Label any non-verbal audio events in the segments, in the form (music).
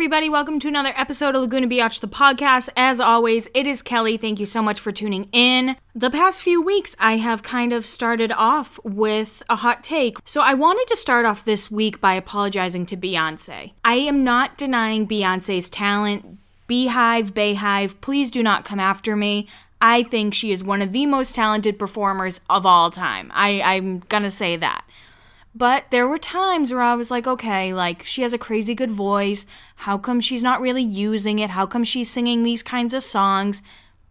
everybody. Welcome to another episode of Laguna Biatch, the podcast. As always, it is Kelly. Thank you so much for tuning in. The past few weeks, I have kind of started off with a hot take. So I wanted to start off this week by apologizing to Beyonce. I am not denying Beyonce's talent. Beehive, Bayhive, please do not come after me. I think she is one of the most talented performers of all time. I, I'm gonna say that. But there were times where I was like, okay, like she has a crazy good voice. How come she's not really using it? How come she's singing these kinds of songs?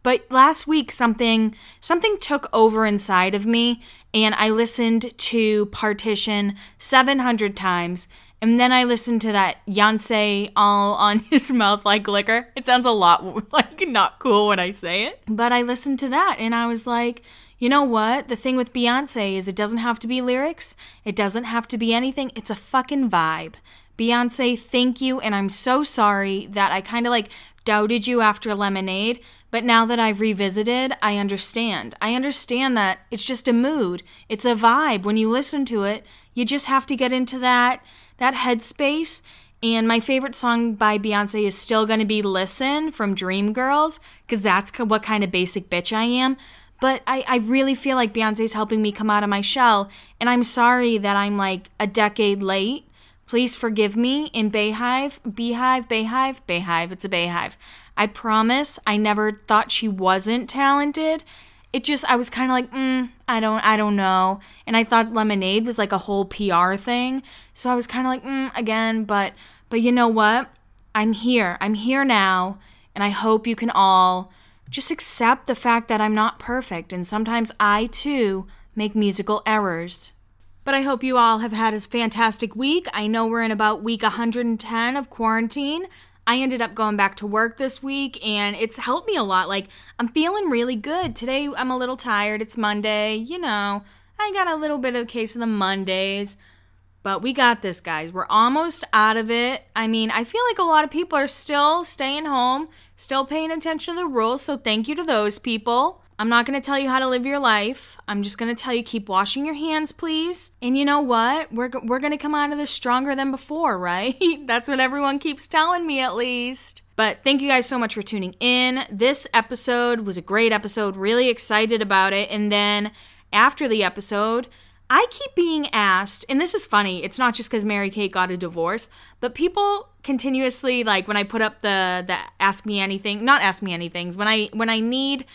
But last week something something took over inside of me and I listened to Partition 700 times and then I listened to that Yoncé all (laughs) on his mouth like liquor. It sounds a lot (laughs) like not cool when I say it. But I listened to that and I was like, you know what? The thing with Beyonce is it doesn't have to be lyrics, it doesn't have to be anything. It's a fucking vibe. Beyonce, thank you. And I'm so sorry that I kind of like doubted you after Lemonade. But now that I've revisited, I understand. I understand that it's just a mood. It's a vibe. When you listen to it, you just have to get into that that headspace. And my favorite song by Beyonce is still going to be Listen from Dreamgirls, because that's what kind of basic bitch I am. But I, I really feel like Beyonce's helping me come out of my shell. And I'm sorry that I'm like a decade late. Please forgive me in Bayhive, Beehive, Bayhive, Bayhive. It's a Bayhive. I promise I never thought she wasn't talented. It just I was kind of like, mm, I don't I don't know. And I thought Lemonade was like a whole PR thing. So I was kind of like, mm, again, but but you know what? I'm here. I'm here now, and I hope you can all just accept the fact that I'm not perfect, and sometimes I too make musical errors. But I hope you all have had a fantastic week. I know we're in about week 110 of quarantine. I ended up going back to work this week and it's helped me a lot. Like, I'm feeling really good. Today, I'm a little tired. It's Monday. You know, I got a little bit of a case of the Mondays. But we got this, guys. We're almost out of it. I mean, I feel like a lot of people are still staying home, still paying attention to the rules. So thank you to those people. I'm not to tell you how to live your life. I'm just to tell you keep washing your hands, please. And you know what? We're we're to come out of this stronger than before, (laughs) right? That's what everyone keeps telling me at least. But thank you guys so much for tuning in. This episode was a great episode. Really excited about it. And then after the episode, I keep being asked, and this is funny, it's not just because Mary Kate got a divorce, but people continuously like when I put up the the ask me anything, not ask me anythings, when I when I need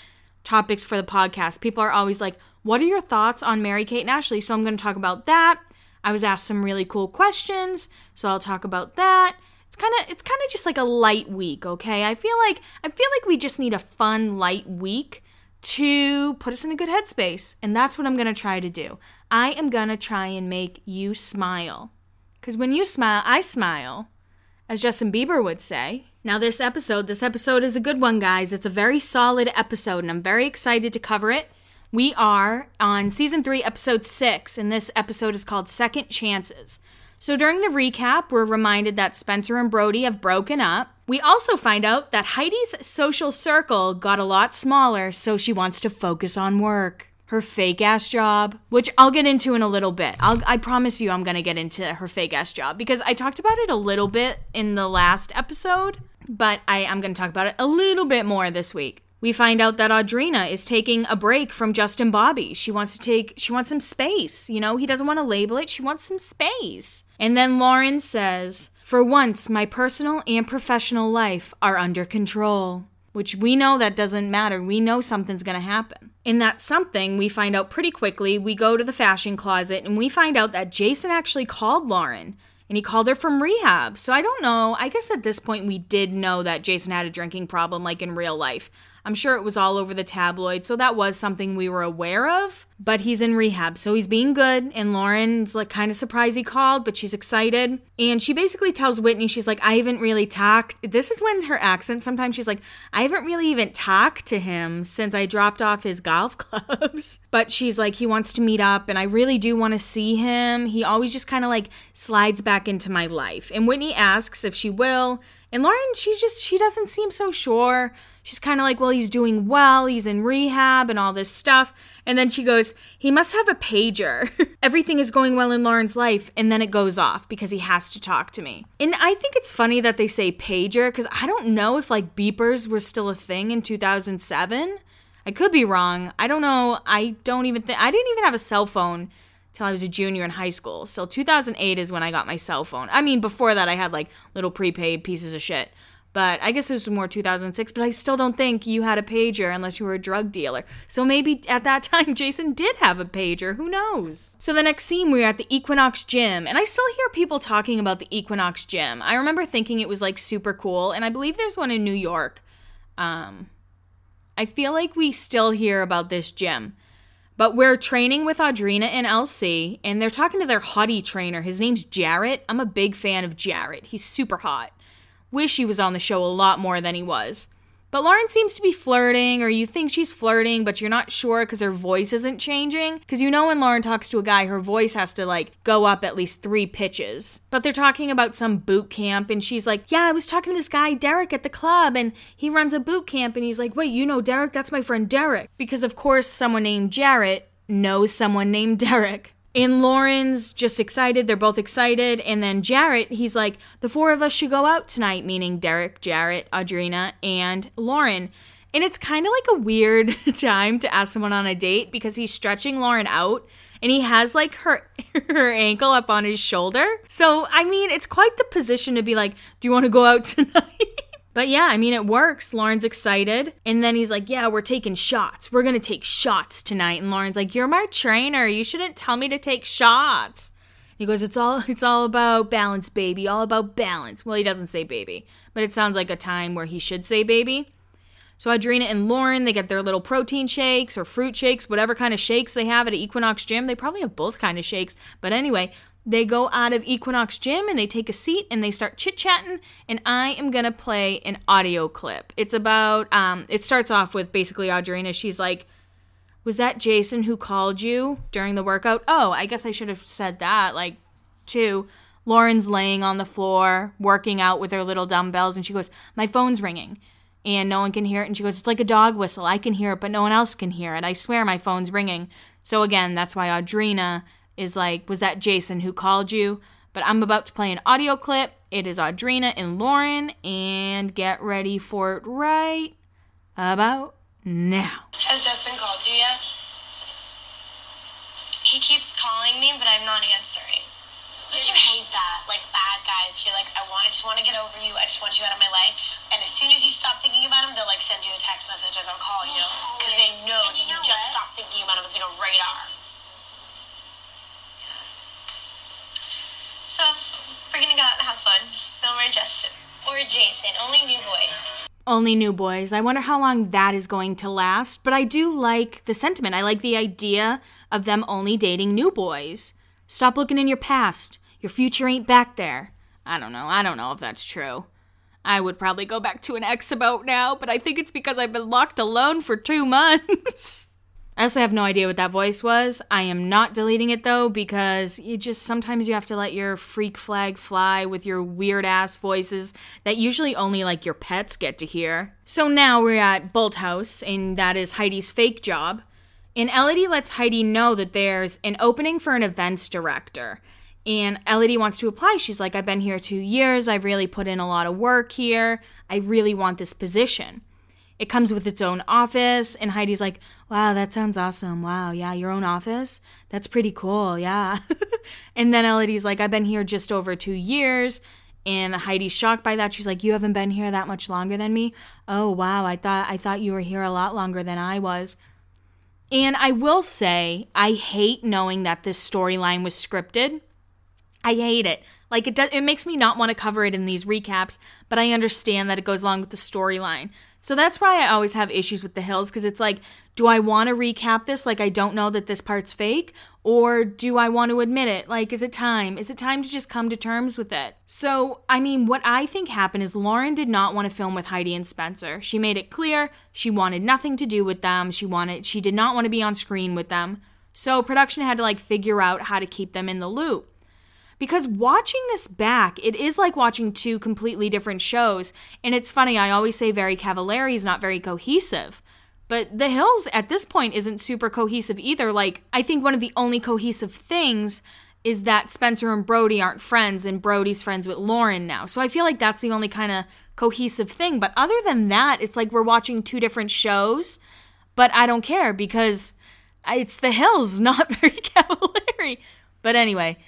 topics for the podcast, people are always like, What are your thoughts on Mary Kate and Ashley? So I'm gonna talk about that. I was asked some really cool questions, so I'll talk about that. It's kind of it's kind of just like a light week, okay? I feel like I feel like we just need a fun light week to put us in a good headspace. And that's what I'm going to try to do. I am going to try and make you smile. Because when you smile, I smile, as Justin Bieber would say. Now, this episode, this episode is a good one, guys. It's a very solid episode, and I'm very excited to cover it. We are on season three, episode six, and this episode is called Second Chances. So during the recap, we're reminded that Spencer and Brody have broken up. We also find out that Heidi's social circle got a lot smaller, so she wants to focus on work. Her fake ass job, which I'll get into in a little bit. I'll, I promise you, I'm gonna get into her fake ass job because I talked about it a little bit in the last episode, but I, am gonna talk about it a little bit more this week we find out that Audrina is taking a break from Justin Bobby. She wants to take she wants some space, you know? He doesn't want to label it. She wants some space. And then Lauren says, "For once, my personal and professional life are under control." Which we know that doesn't matter. We know something's to happen. In that something, we find out pretty quickly. We go to the fashion closet and we find out that Jason actually called Lauren and he called her from rehab. So I don't know. I guess at this point we did know that Jason had a drinking problem like in real life. I'm sure it was all over the tabloid, so that was something we were aware of. But he's in rehab, so he's being good. And Lauren's like kind of surprised he called, but she's excited. And she basically tells Whitney, she's like, I haven't really talked. This is when her accent, sometimes she's like, I haven't really even talked to him since I dropped off his golf (laughs) clubs. but she's like, he wants to meet up, and I really do want to see him. He always just kind of like slides back into my life. And Whitney asks if she will. And Lauren, she's just, she doesn't seem so sure. She's kind of like, well, he's doing well, he's in rehab and all this stuff. And then she goes, he must have a pager. (laughs) Everything is going well in Lauren's life. And then it goes off because he has to talk to me. And I think it's funny that they say pager because I don't know if like beepers were still a thing in 2007. I could be wrong. I don't know. I don't even think, I didn't even have a cell phone till I was a junior in high school. So 2008 is when I got my cell phone. I mean, before that, I had like little prepaid pieces of shit. But I guess it was more 2006, but I still don't think you had a pager unless you were a drug dealer. So maybe at that (laughs) time, Jason did have a pager. Who knows? So the next scene, we we're at the Equinox Gym, and I still hear people talking about the Equinox Gym. I remember thinking it was like super cool, and I believe there's one in New York. Um, I feel like we still hear about this gym. But we're training with Audrina and LC, and they're talking to their hottie trainer. His name's Jarrett. I'm a big fan of Jarrett. He's super hot. Wish he was on the show a lot more than he was. But Lauren seems to be flirting, or you think she's flirting, but you're not sure because her voice isn't changing. Because you know, when Lauren talks to a guy, her voice has to like go up at least three pitches. But they're talking about some boot camp, and she's like, Yeah, I was talking to this guy, Derek, at the club, and he runs a boot camp. And he's like, Wait, you know Derek? That's my friend Derek. Because, of course, someone named Jarrett knows someone named (laughs) Derek. And Lauren's just excited. They're both excited. And then Jarrett, he's like, the four of us should go out tonight, meaning Derek, Jarrett, Audrina, and Lauren. And it's kind of like a weird (laughs) time to ask someone on a date because he's stretching Lauren out and he has like her (laughs) her ankle up on his shoulder. So, I mean, it's quite the position to be like, "Do you want to go out (laughs) tonight?" But yeah, I mean, it works. Lauren's excited. And then he's like, Yeah, we're taking shots. We're going to take shots tonight. And Lauren's like, You're my trainer. You shouldn't tell me to take shots. He goes, It's all it's all about balance, baby. All about balance. Well, he doesn't say baby, but it sounds like a time where he should say baby. So Audrina and Lauren, they get their little protein shakes or fruit shakes, whatever kind of shakes they have at Equinox Gym. They probably have both kind of shakes. But anyway, they go out of Equinox Gym and they take a seat and they start chit chatting. And I am gonna play an audio clip. It's about, um, it starts off with basically Audrina. She's like, Was that Jason who called you during the workout? Oh, I guess I should have said that. Like, too. Lauren's laying on the floor, working out with her little dumbbells, and she goes, My phone's ringing. And no one can hear it. And she goes, It's like a dog whistle. I can hear it, but no one else can hear it. I swear my phone's ringing. So again, that's why Audrina is like, was that Jason who called you? But I'm about to play an audio clip. It is Audrina and Lauren, and get ready for it right about now. Has Justin called you yet? He keeps calling me, but I'm not answering. You hate that. Like bad guys, you're like, I want, I just want to get over you. I just want you out of my life. And as soon as you stop thinking about him, they'll like send you a text message or they'll call you oh, because they know that you, just stopped thinking about him. It's like a radar. So we're gonna go out and have fun. No more Justin or Jason. Only new boys. Only new boys. I wonder how long that is going to last, but I do like the sentiment. I like the idea of them only dating new boys. Stop looking in your past. Your future ain't back there. I don't know. I don't know if that's true. I would probably go back to an ex about now, but I think it's because I've been locked alone for two months. (laughs) I also have no idea what that voice was. I am not deleting it though because you just sometimes you have to let your freak flag fly with your weird ass voices that usually only like your pets get to hear. So now we're at Bolthouse and that is Heidi's fake job. And Elodie lets Heidi know that there's an opening for an events director. And Elodie wants to apply. She's like, I've been here two years. I've really put in a lot of work here. I really want this position. It comes with its own office. And Heidi's like, wow, that sounds awesome. Wow, yeah, your own office? That's pretty cool. Yeah. (laughs) and then Elodie's like, I've been here just over two years. And Heidi's shocked by that. She's like, "You haven't been here that much longer than me." Oh, wow. I thought I thought you were here a lot longer than I was. And I will say, I hate knowing that this storyline was scripted. I hate it. Like it does it makes me not want to cover it in these recaps, but I understand that it goes along with the storyline. So that's why I always have issues with the hills because it's like, do I want to recap this like I don't know that this part's fake? Or do I want to admit it? Like, is it time? Is it time to just come to terms with it? So, I mean, what I think happened is Lauren did not want to film with Heidi and Spencer. She made it clear she wanted nothing to do with them. She wanted, she did not want to be on screen with them. So, production had to like figure out how to keep them in the loop. Because watching this back, it is like watching two completely different shows. And it's funny, I always say very Cavallari is not very cohesive. But The Hills at this point isn't super cohesive either. Like, I think one of the only cohesive things is that Spencer and Brody aren't friends and Brody's friends with Lauren now. So I feel like that's the only kind of cohesive thing. But other than that, it's like we're watching two different shows, but I don't care because it's The Hills, (laughs) not very (laughs) Cavallari. But anyway,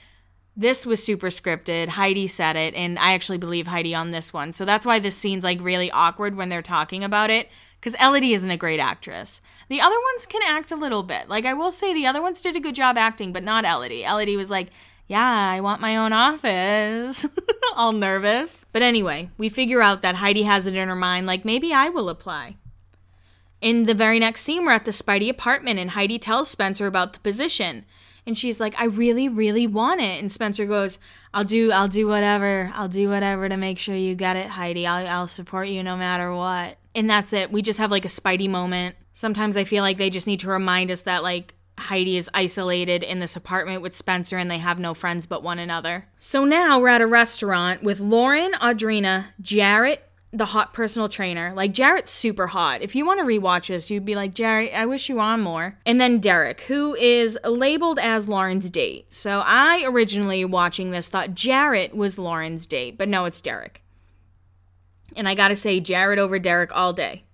this was super scripted. Heidi said it, and I actually believe Heidi on this one. So that's why this scene's like really awkward when they're talking about it, because Elodie isn't a great actress. The other ones can act a little bit. Like I will say, the other ones did a good job acting, but not Elodie. Elodie was like, yeah, I want my own office. (laughs) All nervous. But anyway, we figure out that Heidi has it in her mind, like, maybe I will apply. In the very next scene, we're at the Speidi apartment, and Heidi tells Spencer about the position and she's like i really really want it. And spencer goes i'll do i'll do whatever. I'll do whatever to make sure you get it heidi. I'll, I'll support you no matter what. And that's it. We just have like a Speidi moment. Sometimes i feel like they just need to remind us that like Heidi is isolated in this apartment with Spencer and they have no friends but one another. So now we're at a restaurant with Lauren, Audrina, Jarrett, the hot personal trainer. Like Jarrett's super hot. If you want to rewatch this, you'd be like, Jarrett, I wish you on more. And then Derek, who is labeled as Lauren's date. So I originally watching this thought Jarrett was Lauren's date, but no, it's Derek. And I gotta say, Jarrett over Derek all day.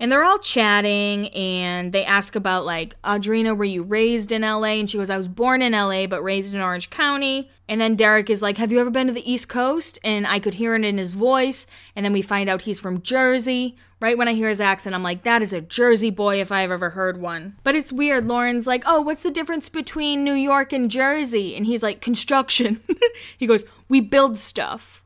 And they're all chatting and they ask about, like, Audrina, were you raised in LA? And she goes, I was born in LA, but raised in Orange County. And then Derek is like, Have you ever been to the East Coast? And I could hear it in his voice. And then we find out he's from Jersey. Right when I hear his accent, I'm like, That is a Jersey boy if I've ever heard one. But it's weird. Lauren's like, Oh, what's the difference between New York and Jersey? And he's like, Construction. (laughs) he goes, We build stuff.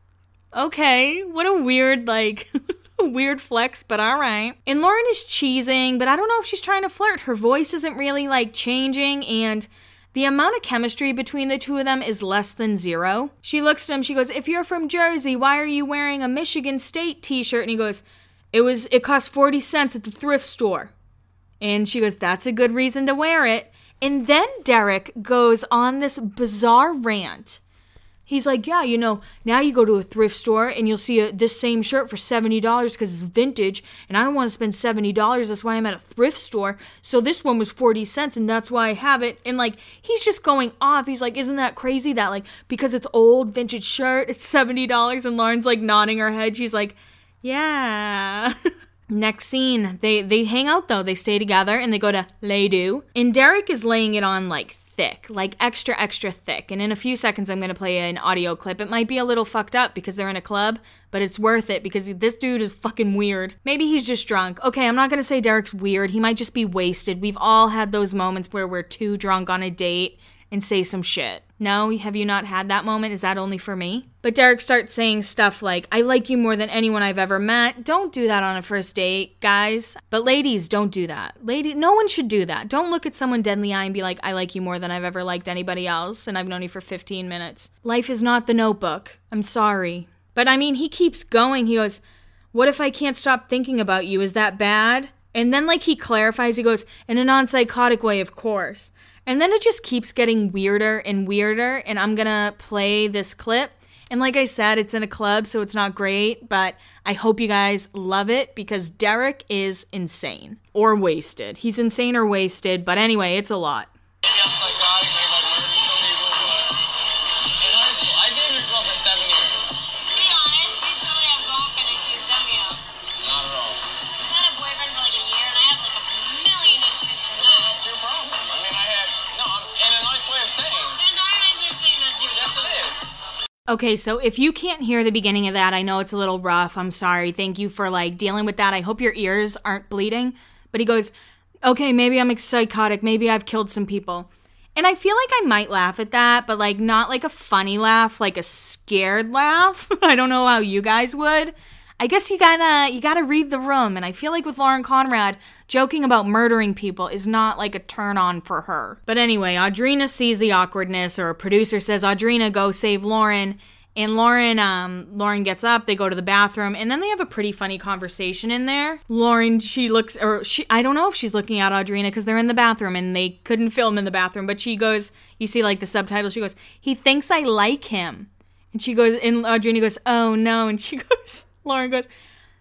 Okay, what a weird, like. (laughs) A (laughs) weird flex, but all right. And Lauren is cheesing, but I don't know if she's trying to flirt. Her voice isn't really like changing, and the amount of chemistry between the two of them is less than zero. She looks at him, she goes, If you're from Jersey, why are you wearing a Michigan State t shirt? And he goes, It was it cost 40 cents at the thrift store. And she goes, That's a good reason to wear it. And then Derek goes on this bizarre rant He's like, yeah, you know, now you go to a thrift store and you'll see a, this same shirt for $70 because it's vintage and I don't want to spend $70. That's why I'm at a thrift store. So this one was 40 cents and that's why I have it. And like, he's just going off. He's like, isn't that crazy that like, because it's old vintage shirt, it's $70. And Lauren's like nodding her head. She's like, yeah. (laughs) Next scene, they they hang out though. They stay together and they go to Les Deux. And Derek is laying it on like thick, like extra, extra thick. And in a few seconds, I'm going to play an audio clip. It might be a little fucked up because they're in a club, but it's worth it because this dude is fucking weird. Maybe he's just drunk. Okay, I'm not going to say Derek's weird. He might just be wasted. We've all had those moments where we're too drunk on a date and say some shit. No, have you not had that moment? Is that only for me? But Derek starts saying stuff like, I like you more than anyone I've ever met. Don't do that on a first date, guys. But ladies, don't do that. Lady, no one should do that. Don't look at someone dead in the eye and be like, I like you more than I've ever liked anybody else, and I've known you for 15 minutes. Life is not the notebook. I'm sorry. But I mean, he keeps going. He goes, What if I can't stop thinking about you? Is that bad? And then, like, he clarifies, he goes, In a non psychotic way, of course. And then it just keeps getting weirder and weirder. And I'm gonna play this clip. And like I said, it's in a club, so it's not great, but I hope you guys love it because Derek is insane or wasted. He's insane or wasted, but anyway, it's a lot. Okay, so if you can't hear the beginning of that, I know it's a little rough. I'm sorry. Thank you for like dealing with that. I hope your ears aren't bleeding. But he goes, "Okay, maybe I'm psychotic. Maybe I've killed some people." And I feel like I might laugh at that, but like not like a funny laugh, like a scared laugh. (laughs) I don't know how you guys would. I guess you gotta you gotta read the room, and I feel like with Lauren Conrad, joking about murdering people is not like a turn on for her. But anyway, Audrina sees the awkwardness, or a producer says, Audrina, go save Lauren. And Lauren, um, Lauren gets up, they go to the bathroom, and then they have a pretty funny conversation in there. Lauren, she looks, or she, I don't know if she's looking at Audrina because they're in the bathroom and they couldn't film in the bathroom, but she goes, you see like the subtitle, she goes, he thinks I like him. And she goes, and Audrina goes, oh no. And she (laughs) goes, Lauren goes,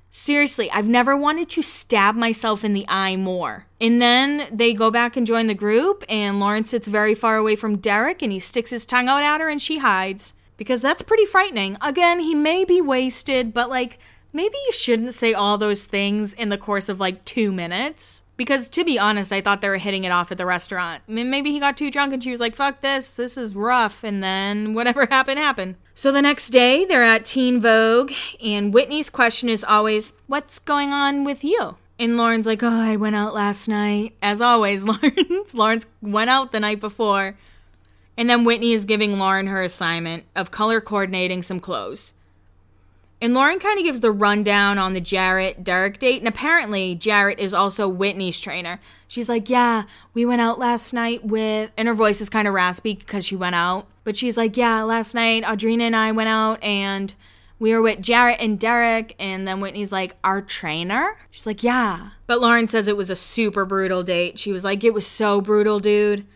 seriously, I've never wanted to stab myself in the eye more. And then they go back and join the group, and Lauren sits very far away from Derek and he sticks his tongue out at her and she hides because that's pretty frightening. Again, he may be wasted, but like maybe you shouldn't say all those things in the course of like two minutes. Because to be honest, I thought they were hitting it off at the restaurant. I mean, maybe he got too drunk and she was like, fuck this, this is rough. And then whatever (laughs) happened, happened. So the next day, they're at Teen Vogue, and Whitney's question is always, What's going on with you? And Lauren's like, Oh, I went out last night. As always, (laughs) Lauren's, Lauren's went out the night before. And then Whitney is giving Lauren her assignment of color coordinating some clothes. And Lauren kind of gives the rundown on the Jarrett Derek date. And apparently, Jarrett is also Whitney's trainer. She's like, Yeah, we went out last night with. And her voice is kind of raspy because she went out. But she's like, Yeah, last night, Audrina and I went out and we were with Jarrett and Derek. And then Whitney's like, Our trainer? She's like, Yeah. But Lauren says it was a super brutal date. She was like, It was so brutal, dude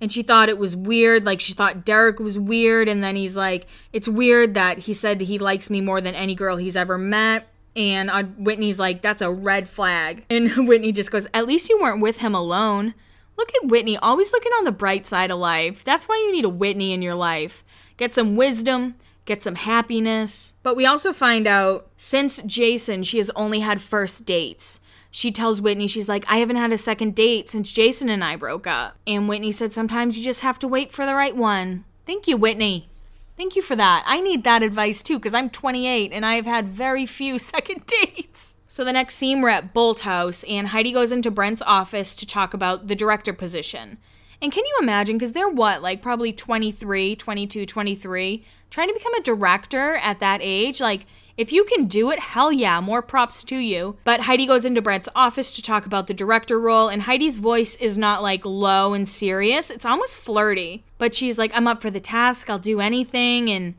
and she thought it was weird like she thought derek was weird and then he's like it's weird that he said he likes me more than any girl he's ever met. And uh, whitney's like that's a red flag. (laughs) And whitney just goes at least you weren't with him alone. Look at whitney always looking on the bright side of life. That's why you need a whitney in your life. Get some wisdom get some happiness. But we also find out since jason she has only had first dates she tells Whitney, she's like, I haven't had a second date since Jason and I broke up. And Whitney said, Sometimes you just have to wait for the right one. Thank you, Whitney. Thank you for that. I need that advice too, because I'm 28 and I've had very few (laughs) second dates. So the next scene, we're at Bolthouse, and Heidi goes into Brent's office to talk about the director position. And can you imagine? Because they're what, like probably 23, 22, 23, trying to become a director at that age? Like, if you can do it, hell yeah, more props to you. But Heidi goes into Brent's office to talk about the director role, and Heidi's voice is not like low and serious, it's almost flirty. But she's like, I'm up for the task, I'll do anything. And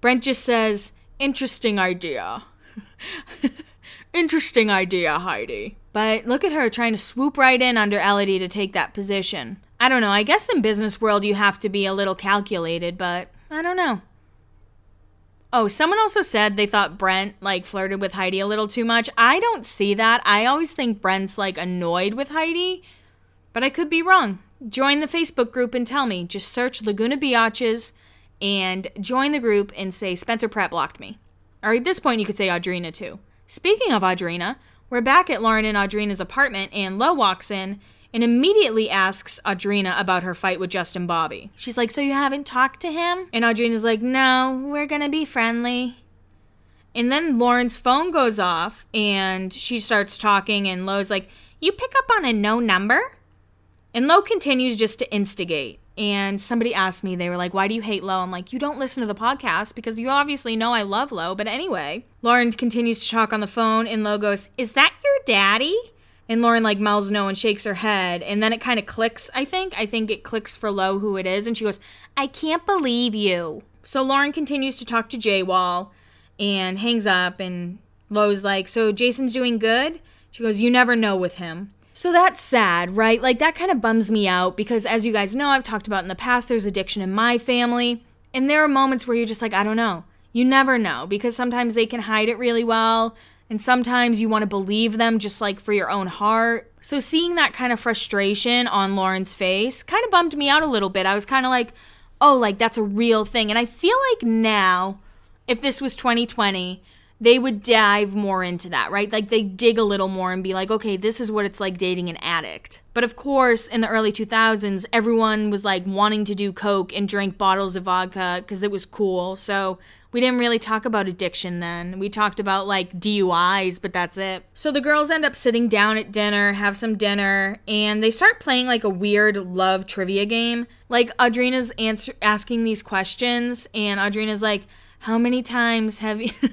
Brent just says, Interesting idea. (laughs) Interesting idea, Heidi. But look at her trying to swoop right in under Elodie to take that position. I don't know, I guess in business world you have to be a little calculated, but I don't know. Oh, someone also said they thought Brent like flirted with Heidi a little too much. I don't see that. I always think Brent's like annoyed with Heidi, but I could be wrong. Join the Facebook group and tell me. Just search Laguna Biatches and join the group and say Spencer Pratt blocked me. Or at this point, you could say Audrina too. Speaking of Audrina, we're back at Lauren and Audrina's apartment, and Lo walks in and immediately asks Audrina about her fight with Justin Bobby. She's like, So you haven't talked to him? And Audrina's like, No, we're gonna be friendly. And then Lauren's phone goes off and she starts talking, and Lo's like, You pick up on a no number? And Lo continues just to instigate. And somebody asked me, they were like, Why do you hate Lo? I'm like, You don't listen to the podcast because you obviously know I love Lo. But anyway, Lauren continues to talk on the phone, and Lo goes, Is that your daddy? And Lauren like mouths no and shakes her head. And then it kind of clicks, I think. I think it clicks for Lo who it is. And she goes, I can't believe you. So Lauren continues to talk to Jay Wall and hangs up. And Lo's like, So Jason's doing good? She goes, You never know with him. So that's sad, right? Like that kind of bums me out because as you guys know, I've talked about in the past, there's addiction in my family. And there are moments where you're just like, I don't know. You never know because sometimes they can hide it really well and sometimes you want to believe them just like for your own heart. So seeing that kind of frustration on Lauren's face kind of bummed me out a little bit. I was kind of like, oh, like that's a real thing. And I feel like now, if this was 2020, they would dive more into that, right? Like they dig a little more and be like, okay, this is what it's like dating an addict. But of course, in the early 2000s, everyone was like wanting to do Coke and drink bottles of vodka because it was cool. So we didn't really talk about addiction then. We talked about like DUIs, but that's it. So the girls end up sitting down at dinner, have some dinner, and they start playing like a weird love trivia game. Like Audrina's answer asking these questions, and Audrina's like, "How many times have you?" (laughs)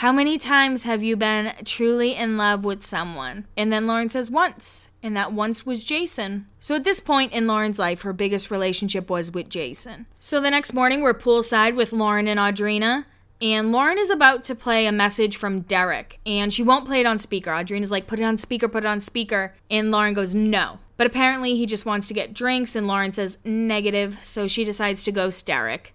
How many times have you been truly in love with someone? And then Lauren says, once. And that once was Jason. So at this point in Lauren's life, her biggest relationship was with Jason. So the next morning, we're poolside with Lauren and Audrina. And Lauren is about to play a message from Derek, and she won't play it on speaker. Audrina's like, put it on speaker, put it on speaker. And Lauren goes, no. But apparently he just wants to get drinks, and Lauren says negative, so she decides to ghost Derek.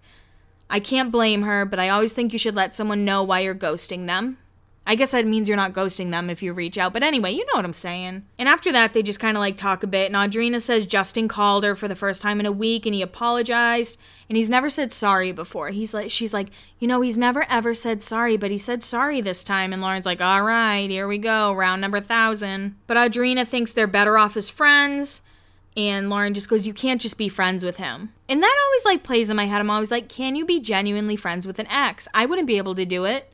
I can't blame her, but I always think you should let someone know why you're ghosting them. I guess that means you're not ghosting them if you reach out. But anyway, you know what I'm saying. And after that, they just kind of like talk a bit. And Audrina says Justin called her for the first time in a week and he apologized. And he's never said sorry before. He's like, she's like, you know, he's never ever said sorry, but he said sorry this time. And Lauren's like, all right, here we go, round number thousand. But Audrina thinks they're better off as friends. And Lauren just goes, You can't just be friends with him. And that always like plays in my head. I'm always like, Can you be genuinely friends with an ex? I wouldn't be able to do it.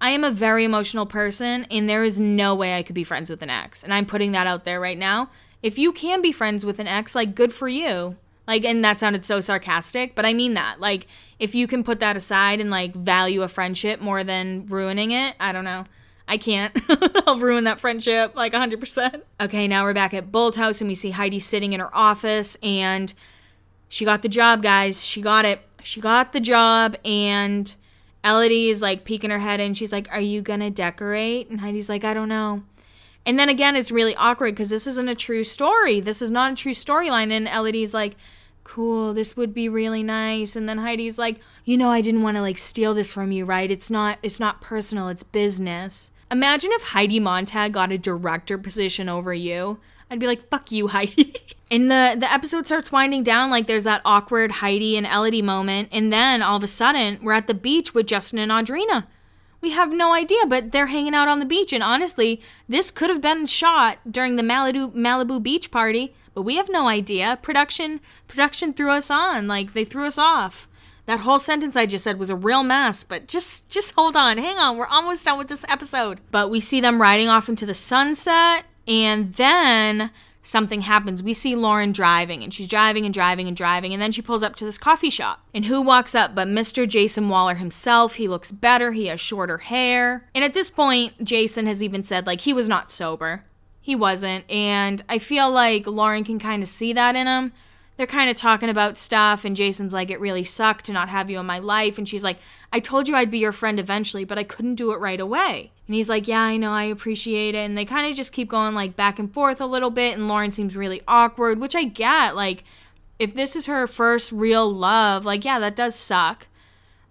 I am a very emotional person, and there is no way I could be friends with an ex. And I'm putting that out there right now. If you can be friends with an ex, like, good for you. Like, and that sounded so sarcastic, but I mean that. Like, if you can put that aside and, like, value a friendship more than ruining it, I don't know. I can't. (laughs) I'll ruin that friendship like 100%. Okay, now we're back at Bolthouse and we see Heidi sitting in her office and she got the job, guys. She got it. She got the job and Elodie is like peeking her head in. She's like, Are you gonna decorate? And Heidi's like, I don't know. And then again, it's really awkward because this isn't a true story. This is not a true storyline. And Elodie's like, Cool, this would be really nice. And then Heidi's like, You know, I didn't want to like steal this from you, right? It's not. It's not personal. It's business. Imagine if Heidi Montag got a director position over you. I'd be like, fuck you, Heidi. (laughs) and the, the episode starts winding down, like there's that awkward Heidi and Elodie moment, and then all of a sudden, we're at the beach with Justin and Audrina. We have no idea, but they're hanging out on the beach, and honestly, this could have been shot during the Malibu Malibu beach party, but we have no idea. Production production threw us on, like they threw us off. That whole sentence I just said was a real mess, but just just hold on, hang on, we're almost done with this episode. But we see them riding off into the sunset and then something happens. We see Lauren driving, and she's driving and driving and driving, and then she pulls up to this coffee shop. And who walks up but Mr. Jason Wahler himself? He looks better, he has shorter hair. And at this point, Jason has even said, like, he was not sober. He wasn't. And I feel like Lauren can kind of see that in him they're kind of talking about stuff and Jason's like it really sucked to not have you in my life and she's like I told you I'd be your friend eventually but I couldn't do it right away. And he's like yeah, I know, I appreciate it and they kind of just keep going like back and forth a little bit and Lauren seems really awkward, which I get like if this is her first real love, like yeah, that does suck.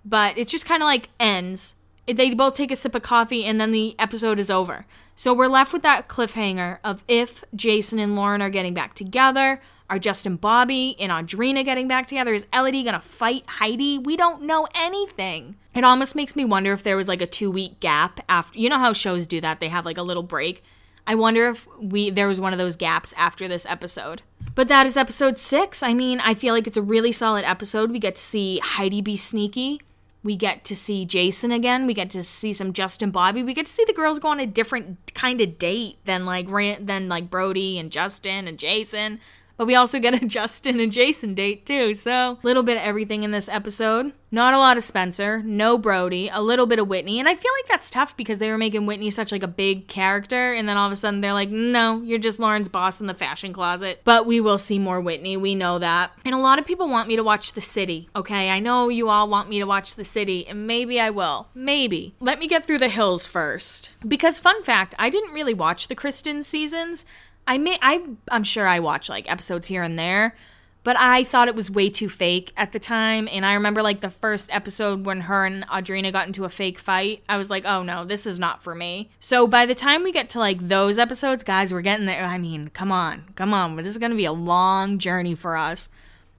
But it just kind of like ends. They both take a sip of coffee and then the episode is over. So we're left with that cliffhanger of if Jason and Lauren are getting back together are Justin Bobby and Audrina getting back together? Is Elodie gonna fight Heidi? We don't know anything. It almost makes me wonder if there was like a two week gap after. You know how shows do that? They have like a little break. I wonder if we there was one of those gaps after this episode. But that is episode six. I mean, I feel like it's a really solid episode. We get to see Heidi be sneaky. We get to see Jason again. We get to see some Justin Bobby. We get to see the girls go on a different kind of date than like than like Brody and Justin and Jason. But we also get a (laughs) Justin and Jason date too. So, a little bit of everything in this episode. Not a lot of Spencer, no Brody, a little bit of Whitney. And I feel like that's tough because they were making Whitney such like a big character and then all of a sudden they're like, "No, you're just Lauren's boss in the fashion closet." But we will see more Whitney. We know that. And a lot of people want me to watch The City. Okay? I know you all want me to watch The City, and maybe I will. Maybe. Let me get through The Hills first. Because fun fact, I didn't really watch the Kristin seasons. I may I I'm sure I watch like episodes here and there, but I thought it was way too fake at the time. And I remember like the first episode when her and Audrina got into a fake fight. I was like, oh no, this is not for me. So by the time we get to like those episodes, guys, we're getting there. I mean, come on, come on. This is gonna be a long journey for us.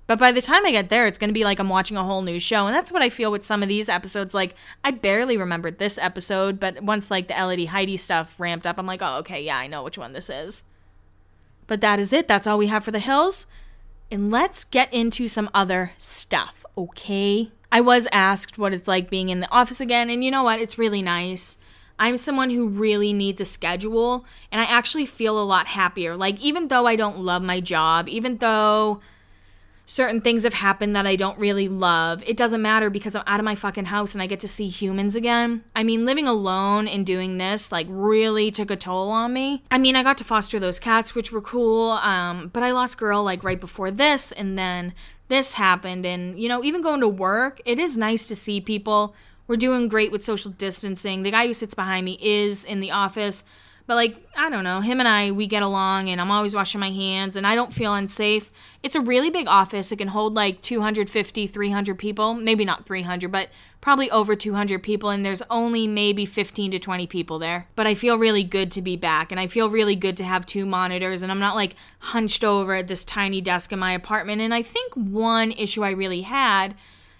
But by the time I get there, it's going to be like I'm watching a whole new show. And that's what I feel with some of these episodes. Like, I barely remembered this episode, but once like the Elodie Heidi stuff ramped up, I'm like, oh, okay, yeah, I know which one this is. But that is it. That's all we have for the hills. And let's get into some other stuff, okay? I was asked what it's like being in the office again, and you know what? It's really nice. I'm someone who really needs a schedule, and I actually feel a lot happier. Like, even though I don't love my job, even though certain things have happened that I don't really love. It doesn't matter because I'm out of my fucking house and I get to see humans again. I mean, living alone and doing this like really took a toll on me. I mean, I got to foster those cats, which were cool. Um, but I lost girl like right before this, and then this happened. And you know, even going to work, it is nice to see people We're doing great with social distancing. The guy who sits behind me is in the office. But like, I don't know, him and I, we get along and I'm always washing my hands and I don't feel unsafe. It's a really big office. It can hold like 250, 300 people. Maybe not 300, but probably over 200 people and there's only maybe 15 to 20 people there. But I feel really good to be back and I feel really good to have two monitors and I'm not like hunched over at this tiny desk in my apartment. And I think one issue I really had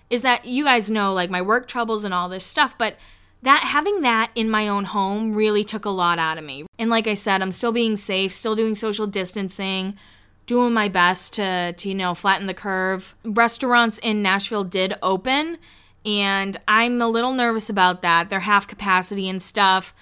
is that you guys know like my work troubles and all this stuff, but that having that in my own home really took a lot out of me. And like I said, I'm still being safe, still doing social distancing, doing my best to to you know flatten the curve. Restaurants in Nashville did open, and I'm a little nervous about that. They're half capacity and stuff.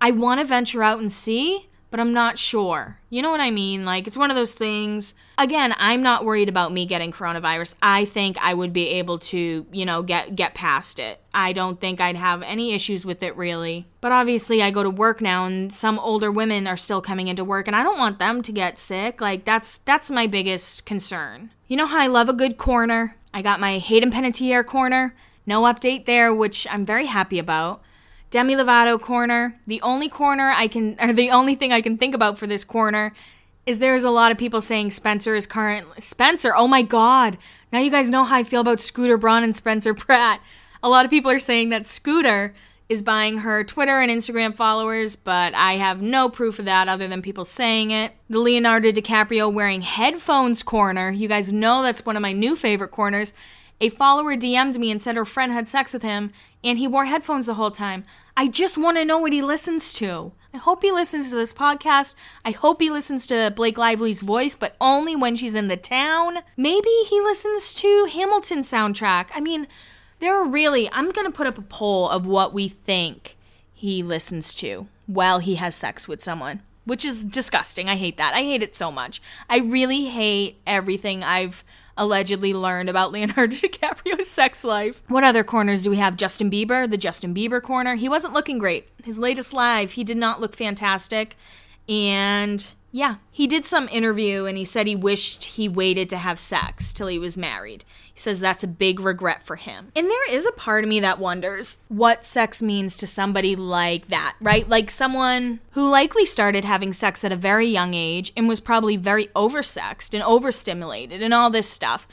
I want to venture out and see, but I'm not sure. You know what I mean? Like, it's one of those things. Again, I'm not worried about me getting coronavirus. I think I would be able to, you know, get get past it. I don't think I'd have any issues with it really. But obviously, I go to work now and some older women are still coming into work and I don't want them to get sick. Like that's that's my biggest concern. You know how I love a good corner? I got my Hayden Panettiere corner. No update there, which I'm very happy about. Demi Lovato corner. The only corner I can, or the only thing I can think about for this corner is there's a lot of people saying Spencer is current. Spencer, oh my God. Now you guys know how I feel about Scooter Braun and Spencer Pratt. A lot of people are saying that Scooter is buying her Twitter and Instagram followers, but I have no proof of that other than people saying it. The Leonardo DiCaprio wearing headphones corner. You guys know that's one of my new favorite corners. A follower DM'd me and said her friend had sex with him and he wore headphones the whole time. I just want to know what he listens to. I hope he listens to this podcast. I hope he listens to Blake Lively's voice, but only when she's in the town. Maybe he listens to Hamilton soundtrack. I mean, there are really, I'm going to put up a poll of what we think he listens to while he has sex with someone, which is disgusting. I hate that. I hate it so much. I really hate everything I've allegedly learned about Leonardo (laughs) DiCaprio's sex life. What other corners do we have? Justin Bieber, the Justin Bieber corner. He wasn't looking great. His latest live, he did not look fantastic. And yeah, he did some interview and he said he wished he waited to have sex till he was married. He says that's a big regret for him. And there is a part of me that wonders what sex means to somebody like that, right? Like someone who likely started having sex at a very young age and was probably very oversexed and overstimulated and all this stuff.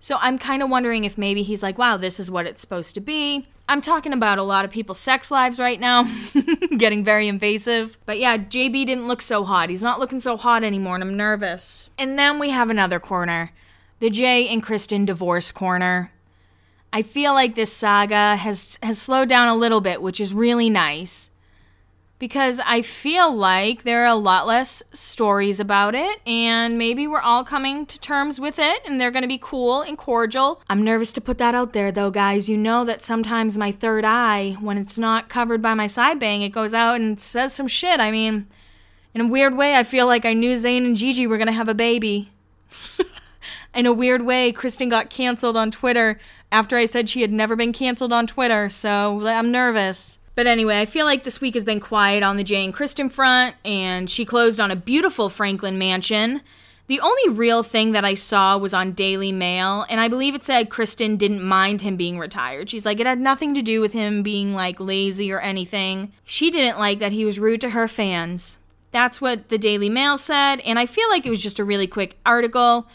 So I'm kind of wondering if maybe he's like, wow, this is what it's supposed to be. I'm talking about a lot of people's sex lives right now, (laughs) getting very invasive. But yeah, JB didn't look so hot. He's not looking so hot anymore, and I'm nervous. And then we have another corner the Jay and Kristin divorce corner. I feel like this saga has has slowed down a little bit, which is really nice. Because I feel like there are a lot less stories about it, and maybe we're all coming to terms with it, and they're gonna be cool and cordial. I'm nervous to put that out there, though, guys. You know that sometimes my third eye, when it's not covered by my side bang, it goes out and says some shit. I mean, in a weird way, I feel like I knew Zayn and Gigi were gonna have a baby. (laughs) in a weird way, Kristin got canceled on Twitter after I said she had never been canceled on Twitter, so I'm nervous. But anyway, I feel like this week has been quiet on the Jay and Kristin front, and she closed on a beautiful Franklin mansion. The only real thing that I saw was on Daily Mail, and I believe it said Kristin didn't mind him being retired. She's like, it had nothing to do with him being like lazy or anything. She didn't like that he was rude to her fans. That's what the Daily Mail said, and I feel like it was just a really quick article.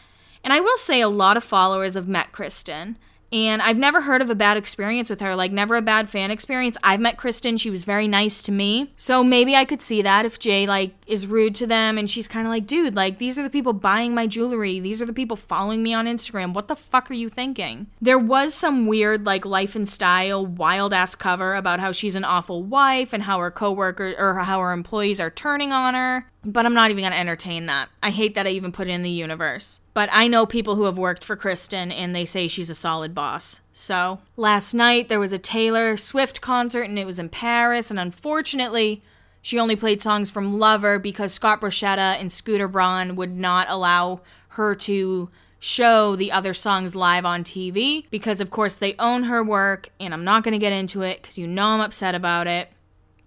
And I will say a lot of followers have met Kristin. And I've never heard of a bad experience with her, like never a bad fan experience. I've met Kristin, she was very nice to me. So maybe I could see that if Jay like is rude to them and she's kind of like, "Dude, like these are the people buying my jewelry. These are the people following me on Instagram. What the fuck are you thinking?" There was some weird like life and style wild ass cover about how she's an awful wife and how her coworkers or how her employees are turning on her. But I'm not even going to entertain that. I hate that I even put it in the universe. But I know people who have worked for Kristin and they say she's a solid boss. So, last night there was a Taylor Swift concert and it was in Paris. And unfortunately, she only played songs from Lover because Scott Borchetta and Scooter Braun would not allow her to show the other songs live on TV because, of course, they own her work. And I'm not going to get into it because you know I'm upset about it.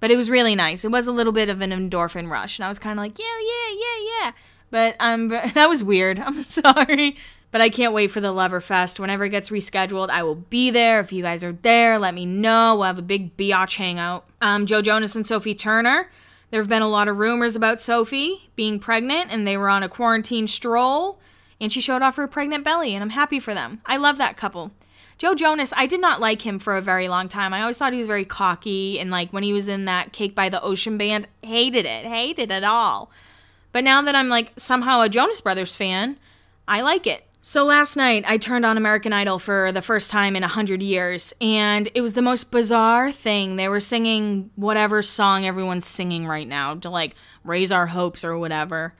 But it was really nice. It was a little bit of an endorphin rush. And I was kind of like, yeah, yeah, yeah, yeah. But um, (laughs) that was weird. I'm (laughs) sorry. But I can't wait for the Loverfest. Whenever it gets rescheduled, I will be there. If you guys are there, let me know. We'll have a big biatch hangout. Um, Joe Jonas and Sophie Turner. There have been a lot of rumors about Sophie being pregnant, and they were on a quarantine stroll, and she showed off her pregnant belly, and I'm happy for them. I love that couple. Joe Jonas, I did not like him for a very long time. I always thought he was very cocky, and like when he was in that Cake by the Ocean band, hated it, hated it all. But now that I'm like somehow a Jonas Brothers fan, I like it. So last night I turned on American Idol for the first time in a hundred years, and it was the most bizarre thing. They were singing whatever song everyone's singing right now to like raise our hopes or whatever.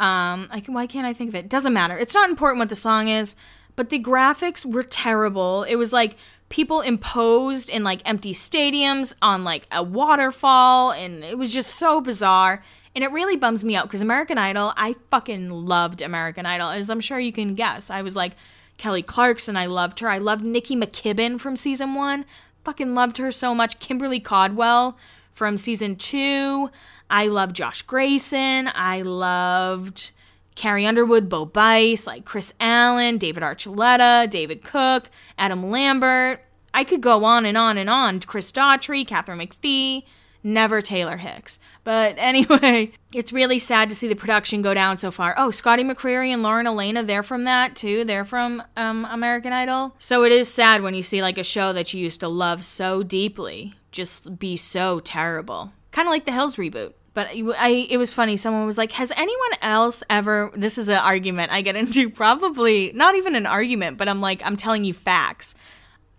Um, I can, why can't I think of it? Doesn't matter. It's not important what the song is but the graphics were terrible. It was like people imposed in like empty stadiums on like a waterfall and it was just so bizarre. And it really bums me out because American Idol, I fucking loved American Idol, as I'm sure you can guess. I was like Kelly Clarkson, I loved her. I loved Nikki McKibbin from season one. Fucking loved her so much. Kimberly Caldwell from season two. I loved Josh Gracin. I loved Carrie Underwood, Bo Bice, like Kris Allen, David Archuleta, David Cook, Adam Lambert. I could go on and on and on. Chris Daughtry, Katharine McPhee, never Taylor Hicks. But (laughs) anyway, it's really sad to see the production go down so far. Oh, Scotty McCreery and Lauren Alaina, they're from that too. They're from um, American Idol. So it is sad when you see like a show that you used to love so deeply just be so terrible. Kind of like the Hills reboot. But I, it was funny. Someone was like, "Has anyone else ever?" This is an argument I get into. (laughs) Probably not even an argument, but I'm like, I'm telling you facts.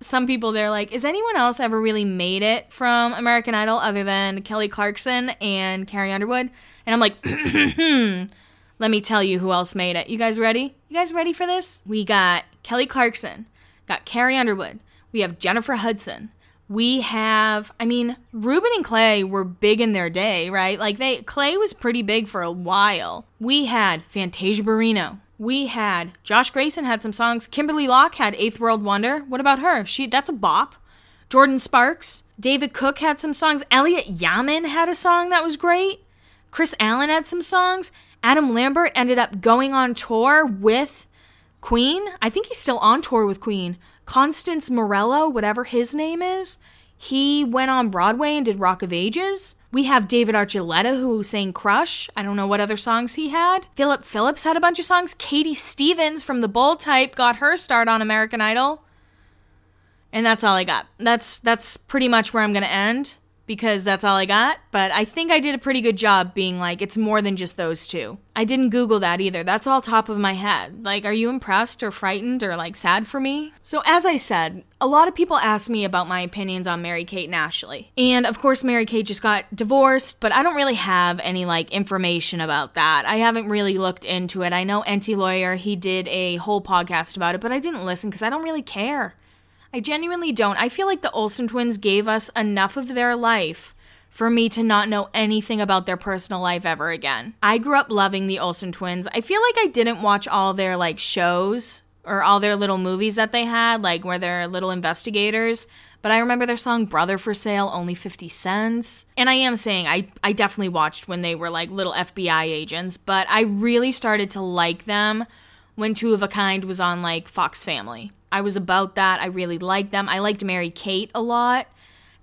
Some people they're like, "Is anyone else ever really made it from American Idol other than Kelly Clarkson and Carrie Underwood?" And I'm like, (clears throat) hmm, "Let me tell you who else made it. You guys ready? You guys ready for this? We got Kelly Clarkson, got Carrie Underwood, we have Jennifer Hudson." we have i mean ruben and clay were big in their day right like they clay was pretty big for a while we had fantasia barrino we had josh gracin had some songs. Kimberly locke had eighth world wonder. What about her? She that's a bop. Jordin sparks david cook had some songs. Elliott yamin had a song that was great. Kris allen had some songs. Adam lambert ended up going on tour with queen. I think he's still on tour with queen. Constance Morello, whatever his name is, he went on Broadway and did Rock of Ages. We have David Archuleta who sang Crush. I don't know what other songs he had. Phillip Phillips had a bunch of songs. Katie Stevens from the Bold Type got her start on American Idol. And that's all I got. That's that's pretty much where I'm going to end because that's all I got, but I think I did a pretty good job being like, it's more than just those two. I didn't Google that either. That's all top of my head. Like, are you impressed or frightened or like sad for me? So, as I said, a lot of people ask me about my opinions on Mary Kate and Ashley. And of course, Mary Kate just got divorced, but I don't really have any like information about that. I haven't really looked into it. I know Enty Lawyer, he did a whole podcast about it, but I didn't listen because I don't really care. I genuinely don't. I feel like the Olsen twins gave us enough of their life for me to not know anything about their personal life ever again. I grew up loving the Olsen twins. I feel like I didn't watch all their like shows or all their little movies that they had, like where they're little investigators. But I remember their song Brother for Sale, only 50 cents. And I am saying I, I definitely watched when they were like little FBI agents, but I really started to like them when Two of a Kind was on like Fox Family. I was about that. I really liked them. I liked Mary Kate a lot.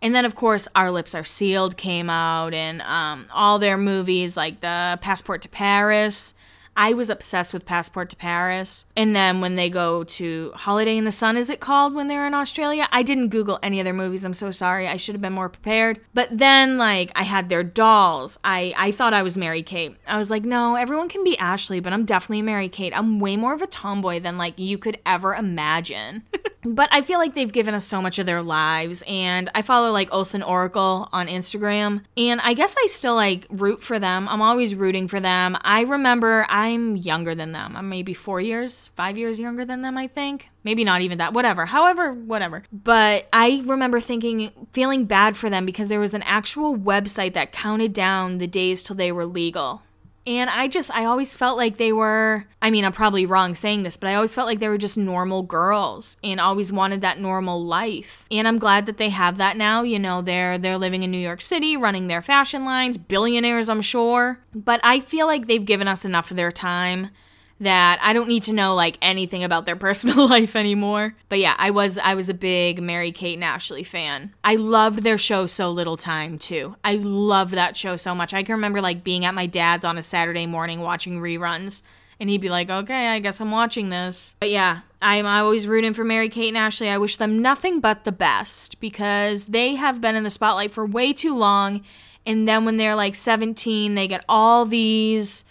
And then, of course, Our Lips Are Sealed came out, and um, all their movies, like the Passport to Paris, I was obsessed with Passport to Paris. And then when they go to Holiday in the Sun, is it called when they're in Australia? I didn't Google any other movies. I'm so sorry. I should have been more prepared. But then, like, I had their dolls. I, I thought I was Mary Kate. I was like, no, everyone can be Ashley, but I'm definitely Mary Kate. I'm way more of a tomboy than, like, you could ever imagine. (laughs) but I feel like they've given us so much of their lives. And I follow, like, Olsen Oracle on Instagram. And I guess I still, like, root for them. I'm always rooting for them. I remember I I'm younger than them. I'm maybe four years, five years younger than them, I think. Maybe not even that, whatever. However, whatever. But I remember thinking, feeling bad for them because there was an actual website that counted down the days till they were legal. And I just, I always felt like they were, I mean, I'm probably wrong saying this, but I always felt like they were just normal girls and always wanted that normal life. And I'm glad that they have that now. You know, they're, they're living in New York City, running their fashion lines, billionaires, I'm sure. But I feel like they've given us enough of their time that I don't need to know like anything about their (laughs) personal life anymore. But yeah, I was I was a big Mary Kate and Ashley fan. I loved their show So Little Time too. I loved that show so much. I can remember like being at my dad's on a Saturday morning watching reruns and he'd be like, "Okay, I guess I'm watching this." But yeah, I'm always rooting for Mary Kate and Ashley. I wish them nothing but the best because they have been in the spotlight for way too long and then when they're like 17, they get all these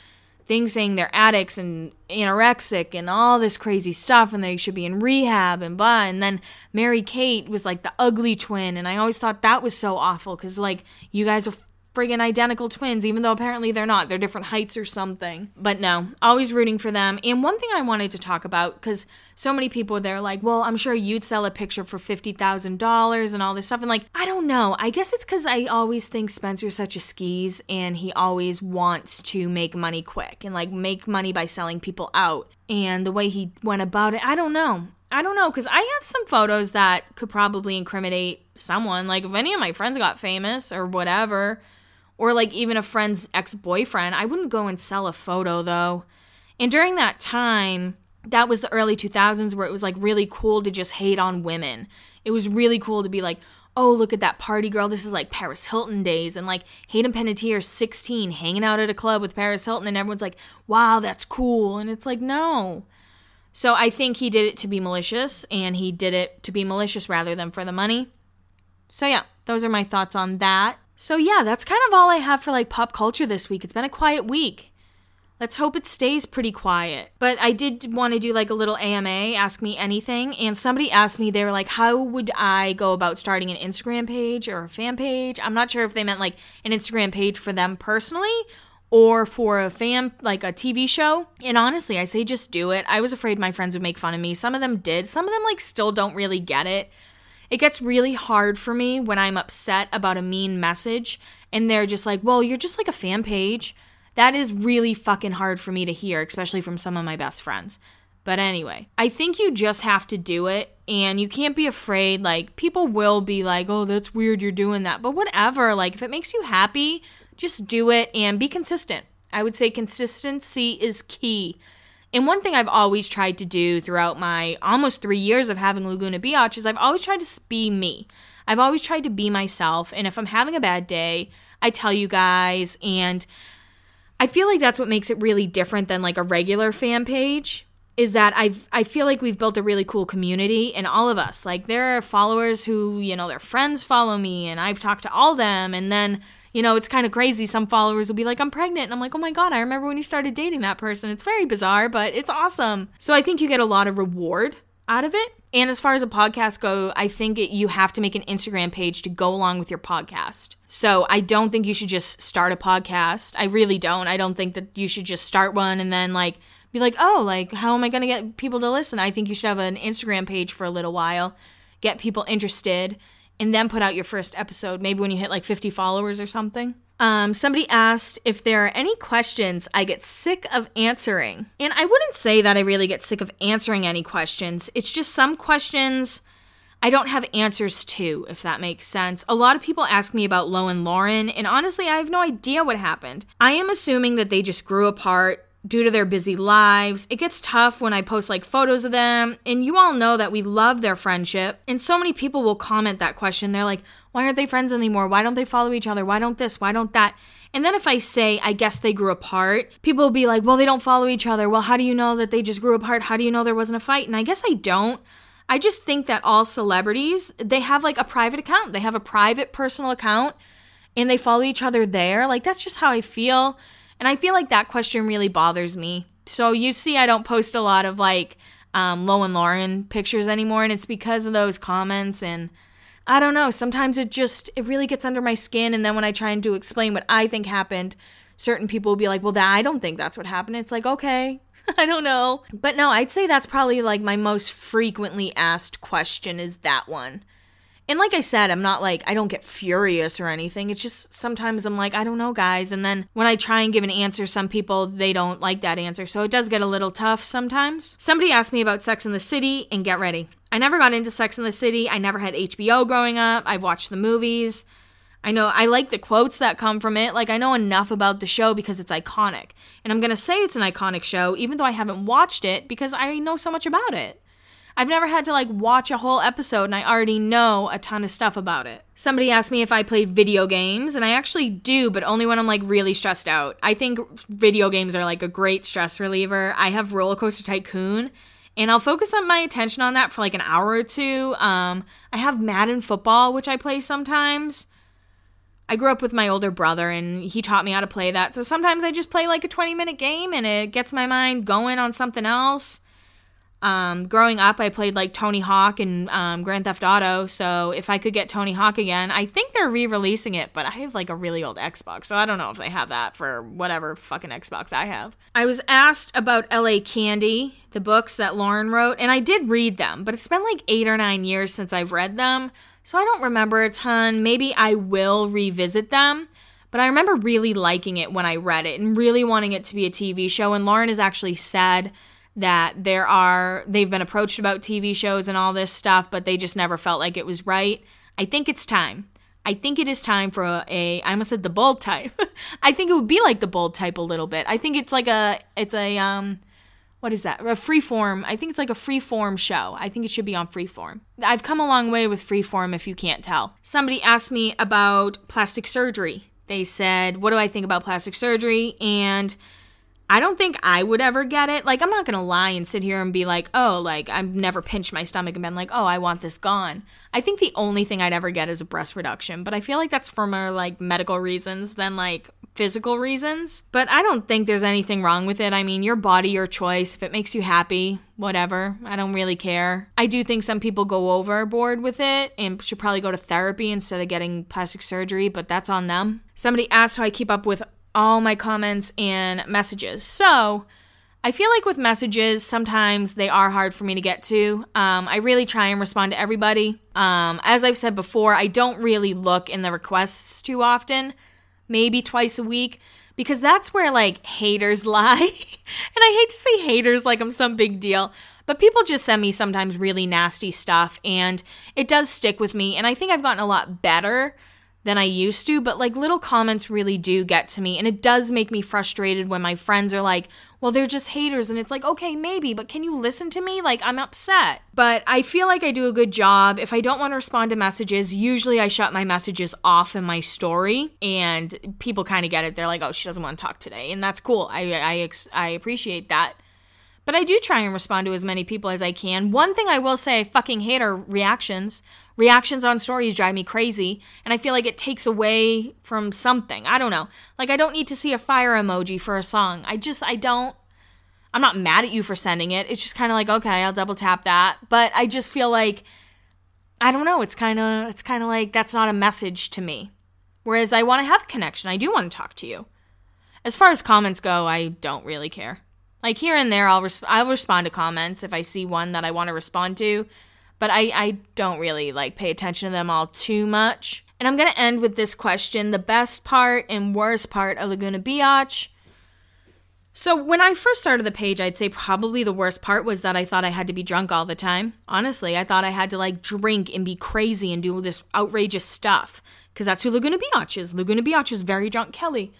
things saying they're addicts and anorexic and all this crazy stuff and they should be in rehab and blah and then mary kate was like the ugly twin and i always thought that was so awful because like you guys are friggin' identical twins, even though apparently they're not. They're different heights or something. But no, always rooting for them. And one thing I wanted to talk about, because so many people they're like, well, I'm sure you'd sell a picture for $50,000 and all this stuff. And like, I don't know. I guess it's because I always think Spencer's such a skis and he always wants to make money quick and like make money by selling people out. And the way he went about it, I don't know. I don't know, because I have some photos that could probably incriminate someone. Like, if any of my friends got famous or whatever, or like even a friend's ex boyfriend. I wouldn't go and sell a photo though. And during that time, that was the early 2000s where it was like really cool to just hate on women. It was really cool to be like, oh, look at that party girl. This is like Paris Hilton days. And like Hayden Panettiere, 16, hanging out at a club with Paris Hilton. And everyone's like, wow, that's cool. And it's like, no. So I think he did it to be malicious and he did it to be malicious rather than for the money. So yeah, those are my thoughts on that. So, yeah, that's kind of all I have for like pop culture this week. It's been a quiet week. Let's hope it stays pretty quiet. But I did want to do like a little AMA, ask me anything. And somebody asked me, they were like, how would I go about starting an Instagram page or a fan page? I'm not sure if they meant like an Instagram page for them personally or for a fan, like a TV show. And honestly, I say just do it. I was afraid my friends would make fun of me. Some of them did, some of them like still don't really get it. It gets really hard for me when I'm upset about a mean message and they're just like, well, you're just like a fan page. That is really fucking hard for me to hear, especially from some of my best friends. But anyway, I think you just have to do it and you can't be afraid. Like, people will be like, oh, that's weird you're doing that. But whatever, like, if it makes you happy, just do it and be consistent. I would say consistency is key and one thing I've always tried to do throughout my almost three years of having Laguna Biatch is I've always tried to be me. I've always tried to be myself. And if I'm having a bad day, I tell you guys. And I feel like that's what makes it really different than like a regular fan page is that I I feel like we've built a really cool community and all of us like there are followers who you know their friends follow me and I've talked to all them and then you know, it's kind of crazy. Some followers will be like, I'm pregnant. And I'm like, oh my God, I remember when you started dating that person. It's very bizarre, but it's awesome. So I think you get a lot of reward out of it. And as far as a podcast go, I think it, you have to make an Instagram page to go along with your podcast. So I don't think you should just start a podcast. I really don't. I don't think that you should just start one and then like be like, "Oh, like how am I going to get people to listen?" I think you should have an Instagram page for a little while, get people interested, and then put out your first episode, maybe when you hit like 50 followers or something. Um, somebody asked if there are any questions I get sick of answering. And I wouldn't say that I really get sick of answering any questions. It's just some questions I don't have answers to, if that makes sense. A lot of people ask me about Lo and Lauren, and honestly, I have no idea what happened. I am assuming that they just grew apart due to their busy lives. It gets tough when I post like photos of them, and you all know that we love their friendship. And so many people will comment that question. They're like, why aren't they friends anymore? Why don't they follow each other? Why don't this? Why don't that? And then if I say, I guess they grew apart, people will be like, well, they don't follow each other. Well, how do you know that they just grew apart? How do you know there wasn't a fight? And I guess I don't. I just think that all celebrities, they have like a private account. They have a private personal account and they follow each other there. Like that's just how I feel. And I feel like that question really bothers me. So you see, I don't post a lot of like um, Lo and Lauren pictures anymore, and it's because of those comments. And I don't know, sometimes it just, it really gets under my skin. And then when I try and do explain what I think happened, certain people will be like, well, that, I don't think that's what happened. It's like, okay, (laughs) I don't know. But no, I'd say that's probably like my most frequently asked question is that one. And like I said, I'm not like, I don't get furious or anything. It's just sometimes I'm like, I don't know, guys. And then when I try and give an answer, some people, they don't like that answer. So it does get a little tough sometimes. Somebody asked me about Sex in the City, and get ready. I never got into Sex in the City. I never had HBO growing up. I've watched the movies. I know I like the quotes that come from it. Like, I know enough about the show because it's iconic. And I'm going to say it's an iconic show, even though I haven't watched it because I know so much about it. I've never had to like watch a whole episode and I already know a ton of stuff about it. Somebody asked me if I played video games, and I actually do, but only when I'm like really stressed out. I think video games are like a great stress reliever. I have Roller Coaster Tycoon, and I'll focus on my attention on that for like an hour or two. Um, I have Madden football, which I play sometimes. I grew up with my older brother and he taught me how to play that. So sometimes I just play like a 20 minute game and it gets my mind going on something else. Um, growing up, I played like Tony Hawk and um, Grand Theft Auto. So if I could get Tony Hawk again, I think they're re releasing it, but I have like a really old Xbox. So I don't know if they have that for whatever fucking Xbox I have. I was asked about LA Candy, the books that Lauren wrote, and I did read them, but it's been like eight or nine years since I've read them. So I don't remember a ton. Maybe I will revisit them. But I remember really liking it when I read it and really wanting it to be a TV show. And Lauren has actually said that there are, they've been approached about TV shows and all this stuff, but they just never felt like it was right. I think it's time. I think it is time for a, a I almost said the bold type. (laughs) I think it would be like the bold type a little bit. I think it's like a, it's a, um, what is that? A freeform. I think it's like a freeform show. I think it should be on freeform. I've come a long way with freeform if you can't tell. Somebody asked me about plastic surgery. They said, What do I think about plastic surgery? And I don't think I would ever get it. Like, I'm not gonna lie and sit here and be like, oh, like, I've never pinched my stomach and been like, oh, I want this gone. I think the only thing I'd ever get is a breast reduction, but I feel like that's for more like medical reasons than like physical reasons. But I don't think there's anything wrong with it. I mean, your body, your choice. If it makes you happy, whatever. I don't really care. I do think some people go overboard with it and should probably go to therapy instead of getting plastic surgery, but that's on them. Somebody asked how I keep up with all my comments and messages. So, I feel like with messages, sometimes they are hard for me to get to. Um, I really try and respond to everybody. Um, as I've said before, I don't really look in the requests too often, maybe twice a week, because that's where like haters (laughs) lie. and I hate to say haters like I'm some big deal, but people just send me sometimes really nasty stuff, and it does stick with me. And I think I've gotten a lot better than I used to, but like little comments really do get to me. And it does make me frustrated when my friends are like, well, they're just haters. And it's like, okay, maybe, but can you listen to me? Like, I'm upset. But I feel like I do a good job. If I don't want to respond to messages, usually I shut my messages off in my story and people kind of get it. They're like, oh, she doesn't want to talk today. And that's cool. I, I, I appreciate that. But I do try and respond to as many people as I can. One thing I will say I fucking hate are reactions. Reactions on stories drive me crazy, and I feel like it takes away from something. I don't know. Like, I don't need to see a fire emoji for a song. I just, I don't. I'm not mad at you for sending it. It's just kind of like, okay, I'll double tap that. But I just feel like, I don't know. It's kind of, it's kind of like that's not a message to me. Whereas I want to have connection. I do want to talk to you. As far as comments go, I don't really care. Like here and there, I'll res- I'll respond to comments if I see one that I want to respond to, but I I don't really like pay attention to them all too much. And I'm gonna end with this question: the best part and worst part of Laguna Biatch. So when I first started the page, I'd say probably the worst part was that I thought I had to be drunk all the time. Honestly, I thought I had to like drink and be crazy and do this outrageous stuff because that's who Laguna Biatch is. Laguna Biatch is very drunk Kelly.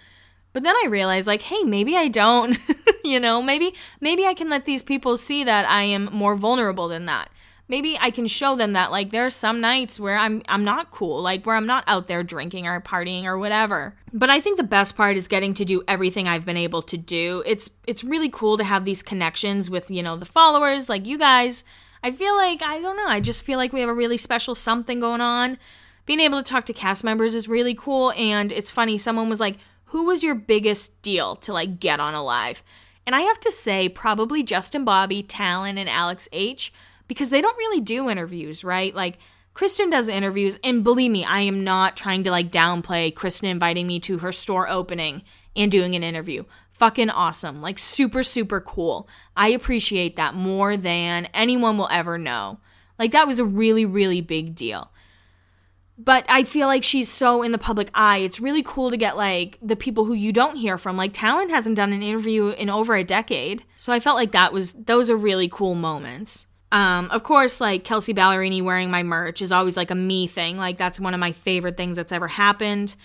But then I realized like, hey, maybe I don't. (laughs) you know, maybe maybe I can let these people see that I am more vulnerable than that. Maybe I can show them that like there are some nights where I'm I'm not cool, like where I'm not out there drinking or partying or whatever. But I think the best part is getting to do everything I've been able to do. It's it's really cool to have these connections with, you know, the followers like you guys. I feel like I don't know, I just feel like we have a really special something going on. Being able to talk to cast members is really cool and it's funny someone was like who was your biggest deal to like get on Alive? And I have to say, probably Justin Bobby, Talan, and Alex H, because they don't really do interviews, right? Like, Kristin does interviews, and believe me, I am not trying to like downplay Kristin inviting me to her store opening and doing an interview. Fucking awesome. Like, super, super cool. I appreciate that more than anyone will ever know. Like, that was a really, really big deal but I feel like she's so in the public eye. It's really cool to get like the people who you don't hear from. Like Talan hasn't done an interview in over a decade. So I felt like that was those are really cool moments. Um, of course, like Kelsea Ballerini wearing my merch is always like a me thing. Like that's one of my favorite things that's ever happened.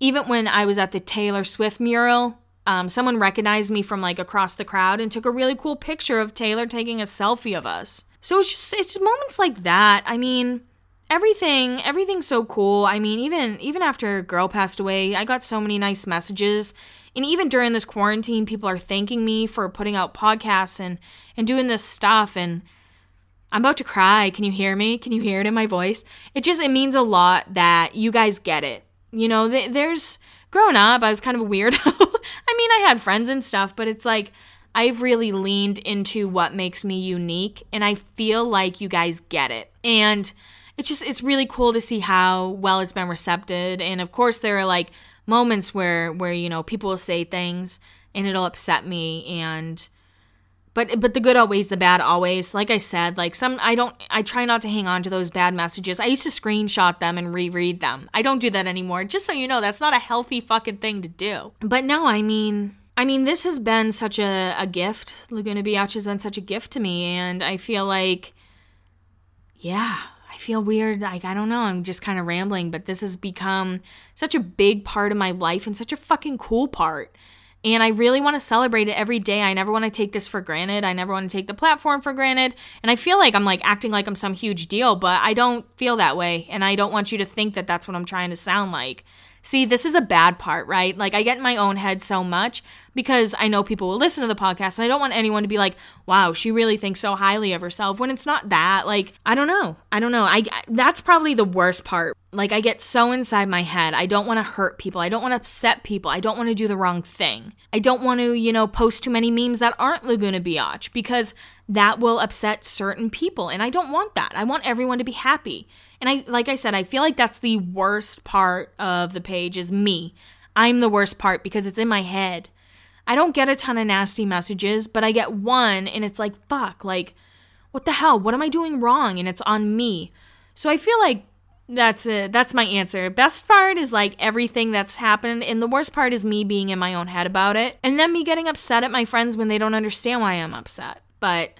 Even when I was at the Taylor Swift mural, um, someone recognized me from like across the crowd and took a really cool picture of Taylor taking a selfie of us. So it's just it's moments like that. I mean, everything everything's so cool. I mean, even even after a girl passed away, I got so many nice messages. And even during this quarantine, people are thanking me for putting out podcasts and and doing this stuff and I'm about to cry. Can you hear me? Can you hear it in my voice? It just it means a lot that you guys get it. You know, th- there's growing up, I was kind of a weirdo. (laughs) I mean, I had friends and stuff, but it's like I've really leaned into what makes me unique and I feel like you guys get it. And it's just it's really cool to see how well it's been recepted and of course there are like moments where where you know people will say things and it'll upset me and but but the good always the bad always like i said like some i don't i try not to hang on to those bad messages i used to screenshot them and reread them i don't do that anymore just so you know that's not a healthy fucking thing to do but no i mean I mean, this has been such a, a gift. Laguna Biatch has been such a gift to me, and I feel like, yeah, I feel weird. Like, I don't know. I'm just kind of rambling, but this has become such a big part of my life and such a fucking cool part. And I really want to celebrate it every day. I never want to take this for granted. I never want to take the platform for granted. And I feel like I'm like acting like I'm some huge deal, but I don't feel that way. And I don't want you to think that that's what I'm trying to sound like. See, this is a bad part, right? Like, I get in my own head so much because I know people will listen to the podcast and I don't want anyone to be like, wow, she really thinks so highly of herself when it's not that. Like, I don't know. I don't know. I that's probably the worst part. Like I get so inside my head. I don't want to hurt people. I don't want to upset people. I don't want to do the wrong thing. I don't want to, you know, post too many memes that aren't Laguna Biatch because that will upset certain people and I don't want that. I want everyone to be happy. And I like I said, I feel like that's the worst part of the page is me. I'm the worst part because it's in my head. I don't get a ton of nasty messages, but I get one and it's like, fuck, like, what the hell? What am I doing wrong? And it's on me. So I feel like that's it. That's my answer. Best part is like everything that's happened, and the worst part is me being in my own head about it, and then me getting upset at my friends when they don't understand why I'm upset. But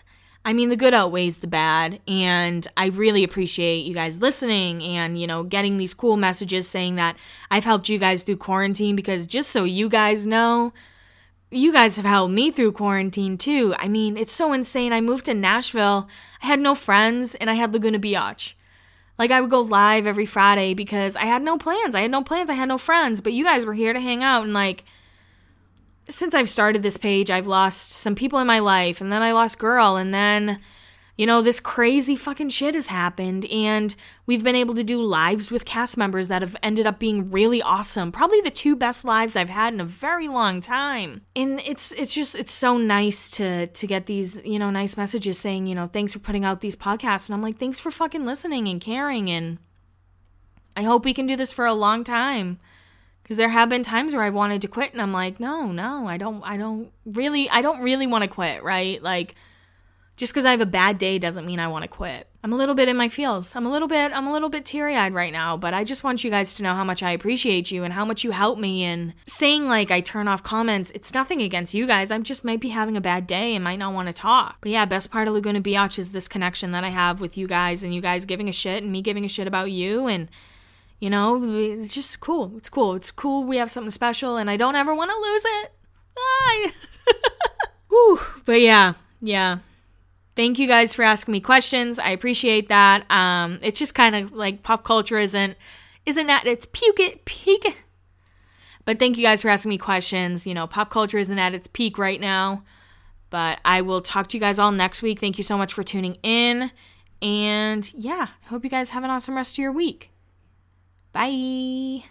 I mean, the good outweighs the bad, and I really appreciate you guys listening and, you know, getting these cool messages saying that I've helped you guys through quarantine because just so you guys know, you guys have helped me through quarantine too. I mean, it's so insane. I moved to Nashville. I had no friends and I had Laguna Biatch. Like I would go live every Friday because I had no plans. I had no plans. I had no friends, but you guys were here to hang out and like since I've started this page, I've lost some people in my life and then I lost girl and then you know, this crazy fucking shit has happened, and we've been able to do lives with cast members that have ended up being really awesome. Probably the two best lives I've had in a very long time. And it's it's just it's so nice to to get these, you know, nice messages saying, you know, thanks for putting out these podcasts. And I'm like, thanks for fucking listening and caring and I hope we can do this for a long time. Because there have been times where I've wanted to quit and I'm like, no, no, I don't I don't really I don't really want to quit, right? Like just because I have a bad day doesn't mean I want to quit. I'm a little bit in my feels. I'm a little bit I'm a little bit teary-eyed right now, but I just want you guys to know how much I appreciate you and how much you help me in saying like I turn off comments. It's nothing against you guys. I'm just might be having a bad day and might not want to talk. But yeah, best part of Laguna Biatch is this connection that I have with you guys and you guys giving a shit and me giving a shit about you and you know, it's just cool. It's cool. It's cool. We have something special and I don't ever want to lose it. Bye. (laughs) Whew. But yeah, yeah thank you guys for asking me questions. I appreciate that. Um, it's just kind of like pop culture isn't isn't at its puke peak peak. But thank you guys for asking me questions. You know, pop culture isn't at its peak right now. But I will talk to you guys all next week. Thank you so much for tuning in. And yeah, I hope you guys have an awesome rest of your week. Bye.